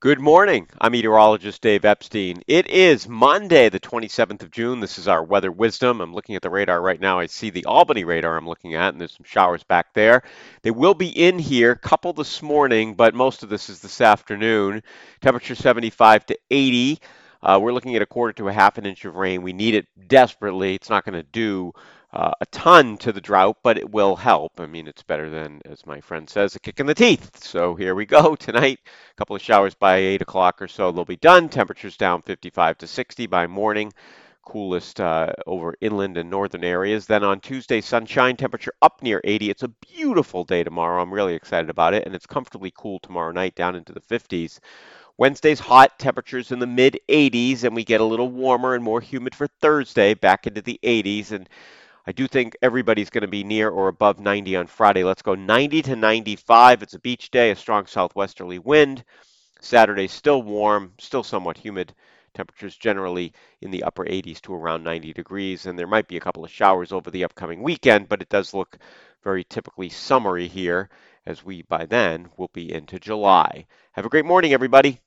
Good morning. I'm meteorologist Dave Epstein. It is Monday, the 27th of June. This is our weather wisdom. I'm looking at the radar right now. I see the Albany radar I'm looking at, and there's some showers back there. They will be in here, couple this morning, but most of this is this afternoon. Temperature 75 to 80. Uh, we're looking at a quarter to a half an inch of rain. We need it desperately. It's not going to do uh, a ton to the drought, but it will help. I mean, it's better than, as my friend says, a kick in the teeth. So here we go tonight. A couple of showers by 8 o'clock or so, they'll be done. Temperatures down 55 to 60 by morning. Coolest uh, over inland and northern areas. Then on Tuesday, sunshine, temperature up near 80. It's a beautiful day tomorrow. I'm really excited about it. And it's comfortably cool tomorrow night down into the 50s. Wednesday's hot, temperatures in the mid 80s, and we get a little warmer and more humid for Thursday, back into the 80s. And I do think everybody's going to be near or above 90 on Friday. Let's go 90 to 95. It's a beach day, a strong southwesterly wind. Saturday still warm, still somewhat humid. Temperatures generally in the upper 80s to around 90 degrees, and there might be a couple of showers over the upcoming weekend, but it does look very typically summery here as we by then will be into July. Have a great morning, everybody.